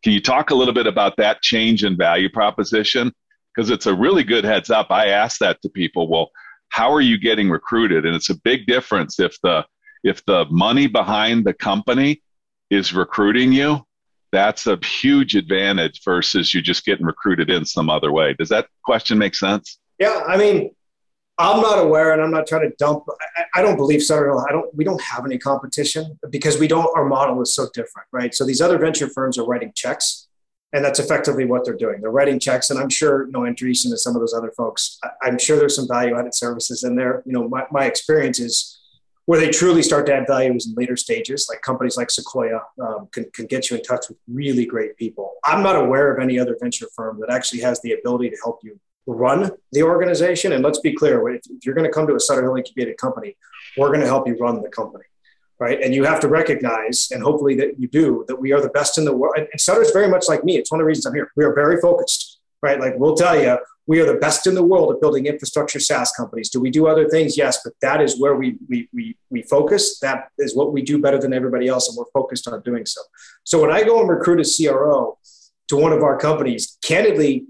Can you talk a little bit about that change in value proposition? Because it's a really good heads up. I ask that to people. Well, how are you getting recruited? And it's a big difference if the if the money behind the company is recruiting you, that's a huge advantage versus you just getting recruited in some other way. Does that question make sense? Yeah, I mean, I'm not aware, and I'm not trying to dump. I, I don't believe so. I don't. We don't have any competition because we don't. Our model is so different, right? So these other venture firms are writing checks, and that's effectively what they're doing. They're writing checks, and I'm sure, you know, Andreessen and some of those other folks. I, am sure there's some value-added services in there. You know, my, my experience is where they truly start to add value is in later stages, like companies like Sequoia um, can, can get you in touch with really great people. I'm not aware of any other venture firm that actually has the ability to help you run the organization. And let's be clear, if, you're going to come to a Sutter Hill incubated company, we're going to help you run the company. Right. And you have to recognize, and hopefully that you do, that we are the best in the world. And Sutter's very much like me. It's one of the reasons I'm here. We are very focused, right? Like we'll tell you, we are the best in the world at building infrastructure SaaS companies. Do we do other things? Yes, but that is where we we we we focus. That is what we do better than everybody else, and we're focused on doing so. So when I go and recruit a CRO to one of our companies, candidly,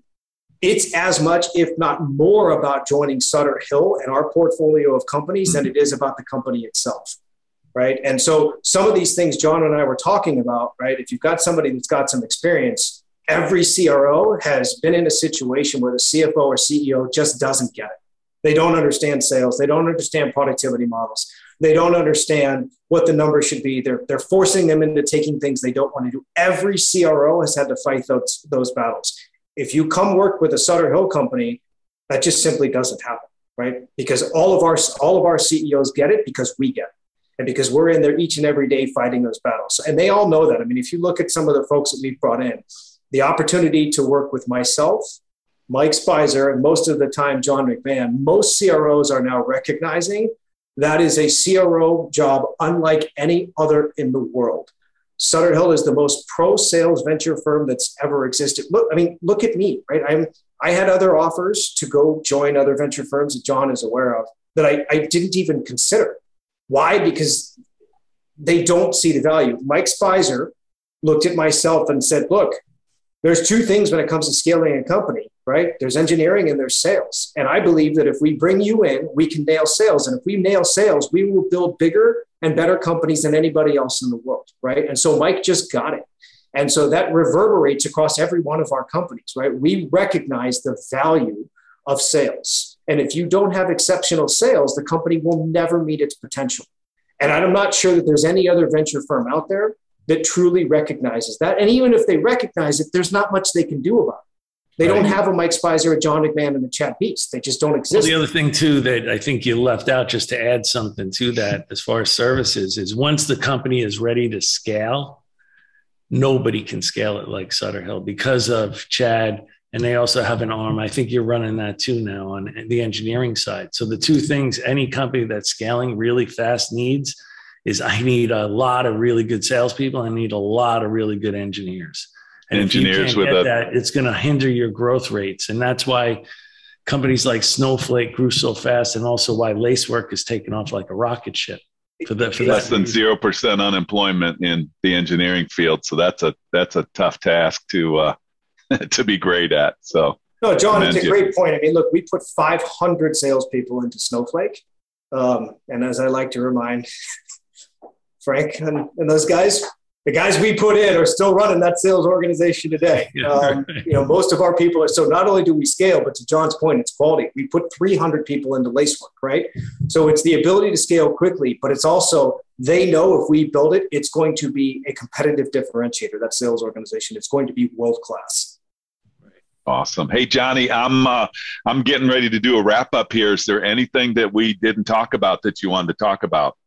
it's as much, if not more, about joining Sutter Hill and our portfolio of companies than it is about the company itself. Right. And so some of these things John and I were talking about, right? If you've got somebody that's got some experience, every CRO has been in a situation where the CFO or CEO just doesn't get it. They don't understand sales. They don't understand productivity models. They don't understand what the numbers should be. They're, they're forcing them into taking things they don't want to do. Every CRO has had to fight those, those battles. If you come work with a Sutter Hill company, that just simply doesn't happen, right? Because all of our all of our CEOs get it because we get it. And because we're in there each and every day fighting those battles. And they all know that. I mean, if you look at some of the folks that we've brought in, the opportunity to work with myself, Mike Spicer, and most of the time John McMahon, most CROs are now recognizing that is a CRO job unlike any other in the world. Sutter Hill is the most pro sales venture firm that's ever existed. Look, I mean, look at me, right? I'm I had other offers to go join other venture firms that John is aware of that I, I didn't even consider. Why? Because they don't see the value. Mike Spicer looked at myself and said, look, there's two things when it comes to scaling a company, right? There's engineering and there's sales. And I believe that if we bring you in, we can nail sales. And if we nail sales, we will build bigger and better companies than anybody else in the world, right? And so Mike just got it. And so that reverberates across every one of our companies, right? We recognize the value of sales. And if you don't have exceptional sales, the company will never meet its potential. And I'm not sure that there's any other venture firm out there that truly recognizes that. And even if they recognize it, there's not much they can do about it. They right. don't have a Mike Spicer, a John McMahon, and a Chad Peets. They just don't exist. Well, the other thing too that I think you left out, just to add something to that, as far as services, is once the company is ready to scale, nobody can scale it like Sutter Hill because of Chad, and they also have an arm. I think you're running that too now on the engineering side. So the two things any company that's scaling really fast needs is I need a lot of really good salespeople. I need a lot of really good engineers. And engineers with a- that, it's going to hinder your growth rates. And that's why companies like Snowflake grew so fast, and also why Lacework is taking off like a rocket ship. For, the, for less than zero percent unemployment in the engineering field, so that's a that's a tough task to uh, to be great at. So no, John, it's a great point. I mean, look, we put 500 salespeople into Snowflake, um, and as I like to remind Frank and, and those guys, the guys we put in are still running that sales organization today. Um, you know, most of our people are so not only do we scale, but to John's point, it's quality. We put 300 people into Lacework, right? So it's the ability to scale quickly, but it's also they know if we build it, it's going to be a competitive differentiator. That sales organization, it's going to be world class. Awesome. Hey Johnny, I'm uh, I'm getting ready to do a wrap up here. Is there anything that we didn't talk about that you wanted to talk about?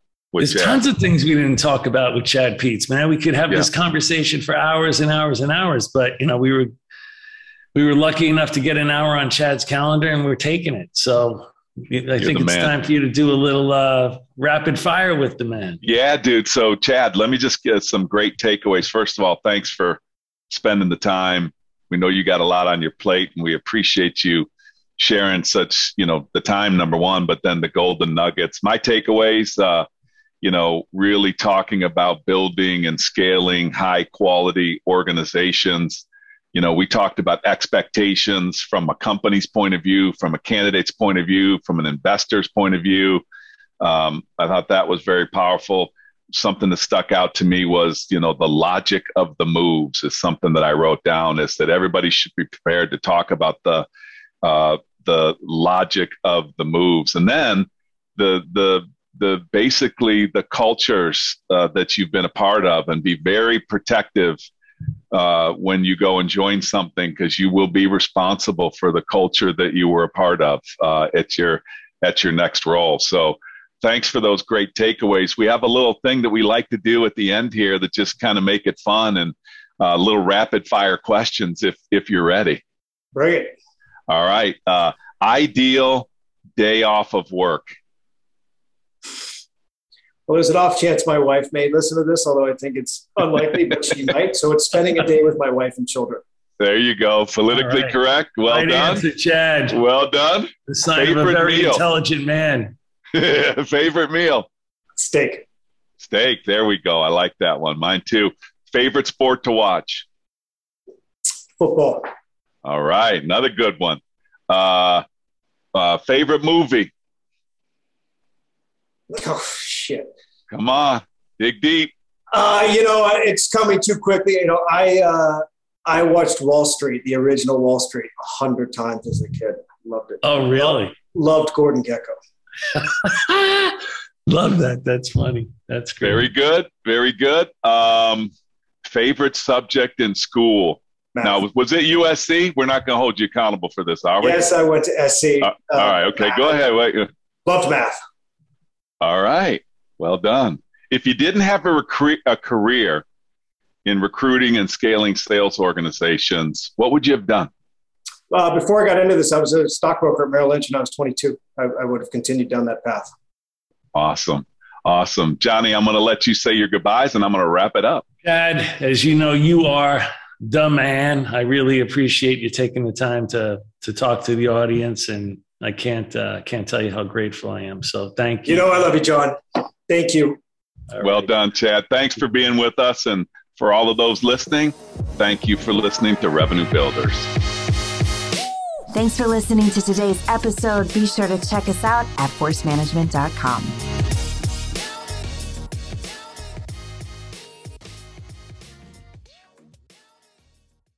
There's Chad. tons of things we didn't talk about with Chad Peets, man. We could have yeah. this conversation for hours and hours and hours, but you know, we were we were lucky enough to get an hour on Chad's calendar and we're taking it. So I think it's man. time for you to do a little uh, rapid fire with the man. Yeah, dude. So Chad, let me just get some great takeaways. First of all, thanks for spending the time. We know you got a lot on your plate and we appreciate you sharing such, you know, the time number one, but then the golden nuggets. My takeaways, uh, you know, really talking about building and scaling high quality organizations. You know, we talked about expectations from a company's point of view, from a candidate's point of view, from an investor's point of view. Um, I thought that was very powerful. Something that stuck out to me was, you know, the logic of the moves is something that I wrote down is that everybody should be prepared to talk about the uh, the logic of the moves, and then the the the basically the cultures uh, that you've been a part of, and be very protective uh, when you go and join something because you will be responsible for the culture that you were a part of uh, at your at your next role. So thanks for those great takeaways. We have a little thing that we like to do at the end here that just kind of make it fun and uh, little rapid fire questions if if you're ready. Bring it. All right. Uh, ideal day off of work. Well, there's an off chance my wife may listen to this, although I think it's unlikely, but she might. So it's spending a day with my wife and children. There you go. Politically right. correct. Well right done. Answer, Chad. Well done. The sign Favorite of a very meal. intelligent man. Favorite meal? Steak. Steak. There we go. I like that one. Mine too. Favorite sport to watch? Football. All right. Another good one. Uh, uh, favorite movie? Oh, shit. Come on. Dig deep. Uh, you know, it's coming too quickly. You know, I uh, I watched Wall Street, the original Wall Street, a hundred times as a kid. Loved it. Oh, really? Loved, loved Gordon Gekko. Love that. That's funny. That's great. Very good. Very good. Um, favorite subject in school? Math. Now, was it USC? We're not going to hold you accountable for this, are we? Yes, I went to SC. Uh, all right. Okay. Math. Go ahead. Wait. Loved math. All right. Well done. If you didn't have a, recre- a career in recruiting and scaling sales organizations, what would you have done? Uh, before I got into this, I was a stockbroker at Merrill Lynch and I was 22. I, I would have continued down that path. Awesome. Awesome. Johnny, I'm going to let you say your goodbyes and I'm going to wrap it up. Chad, as you know, you are the man. I really appreciate you taking the time to to talk to the audience, and I can't uh, can't tell you how grateful I am. So thank you. You know, I love you, John. Thank you. All well right. done, Chad. Thanks for being with us, and for all of those listening, thank you for listening to Revenue Builders. Thanks for listening to today's episode. Be sure to check us out at forcemanagement.com.